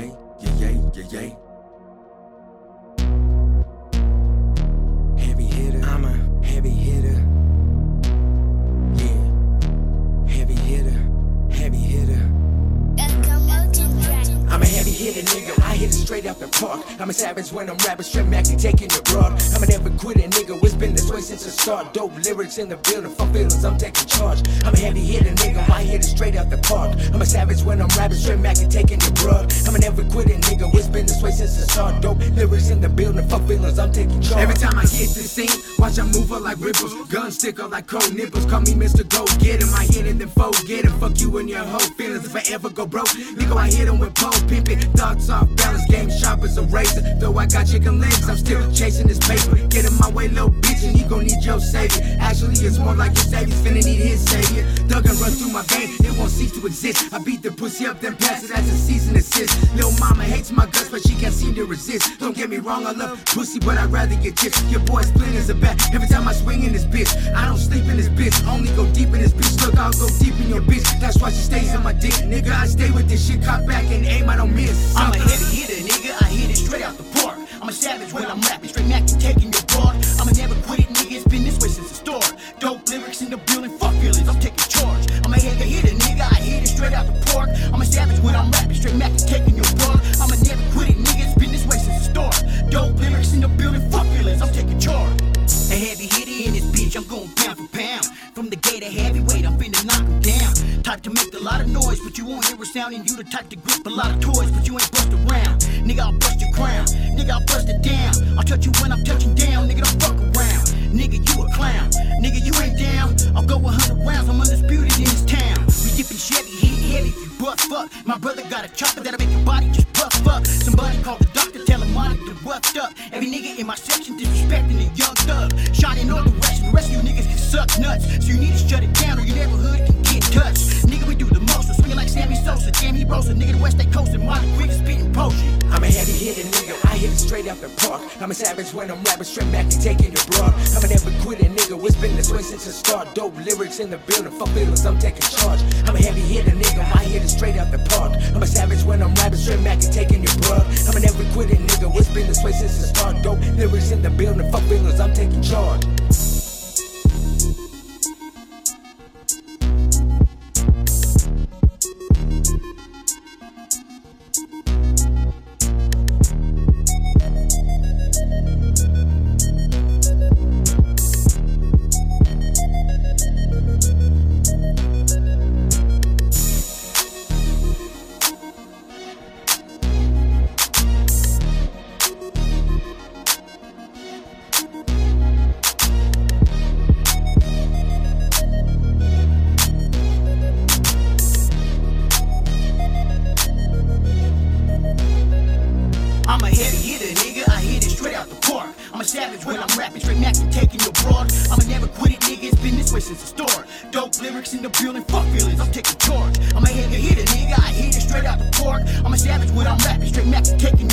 yeah, yeah, yeah, yeah, yeah. Heavy hitter, I'm a heavy hitter. Yeah, heavy hitter, heavy hitter. I'm a heavy hitter, nigga. It straight out the park. I'm a savage when I'm rapping, straight Mac and taking your broad. I'm a never quitting, nigga. It's been this way since the start. Dope lyrics in the building, fuck feelings, I'm taking charge. I'm a heavy hitter, nigga. I hit it straight out the park. I'm a savage when I'm rapping, straight Mac and taking your broad. I'm a never quitting, nigga. It's been this way since the start. Dope lyrics in the building, fuck feelings, I'm taking charge. Every time I hit the scene, watch I move her like ripples. Gun sticker like cold nipples. Call me Mr. Go Get him. I hit it, then forget it. Fuck you and your whole feelings if I ever go broke. Nigga, I hit him with pole pimping. Thoughts off balance, game sharp as a razor. Though I got chicken legs, I'm still chasing this paper. Get in my way, little bitch, and he gon' need your savior. Actually, it's more like your savior's finna need his savior. Thug and run through my vein, it won't cease to exist. I beat the pussy up, then pass it as a season assist. Lil' mama hates my guts, but she can't seem to resist. Don't get me wrong, I love pussy, but I'd rather get tips. Your boy split as a bat. Every time I swing in this bitch, I don't sleep in this bitch. Only go deep in this bitch. Look, I'll go deep in your bitch. That's why she stays in my dick, nigga. I stay with this shit, cop back and aim, in the building, fuck feelings. I'm taking charge. I'm a heavy hitter, nigga. I hit it straight out the park. I'm a savage when I'm rapping, straight Mac taking your broad. I'm a never it, nigga. It's been this way since the start. Dope lyrics in the building, fuck feelings. I'm taking charge. A heavy hitter in this bitch, I'm going pound for pound. From the gate of heavyweight, I'm finna knock him down. Type to make a lot of noise, but you won't hear a sound. And you the type to grip a lot of toys, but you ain't bust around. Nigga, I'll bust your crown. Nigga, I'll bust it down. I'll touch you when I'm touching down. Nigga, don't fuck around. Fuck. My brother got a chopper that'll make your body just puff up. Somebody call the doctor, tell him monitor roughed up. Every nigga in my section disrespecting a young thug. Shining all direction, the rest of you niggas can suck nuts. So you need to shut it down or your neighborhood can get touched. Nigga, we do the most. Swinging like Sammy Sosa, Jamie Rosa. Nigga, the West they coasting, Martin Quick spitting potion. I'm a heavy hitter, nigga. I hit it straight up the park. I'm a savage when I'm rapping, straight back and taking your broad. I'm a never quitting, nigga. It's been this way since the start. Dope lyrics in the building, fuck feelings, I'm taking charge. I'm a heavy hitter, nigga. I hit it straight out the park. I'm a savage when I'm rapping, straight back and taking your broad. I'm a never quitting, nigga. It's been this way since the start. Dope lyrics in the building, fuck feelings, I'm taking charge. I'm a savage when I'm rapping, straight Mac and taking your broad. I'm a never quit it, nigga. It's been this way since the start. Dope lyrics in the building, fuck feelings. I'm taking charge. I'm a heavy hitter, nigga. I hit it straight out the park. I'm a savage when I'm rapping, straight Mac and taking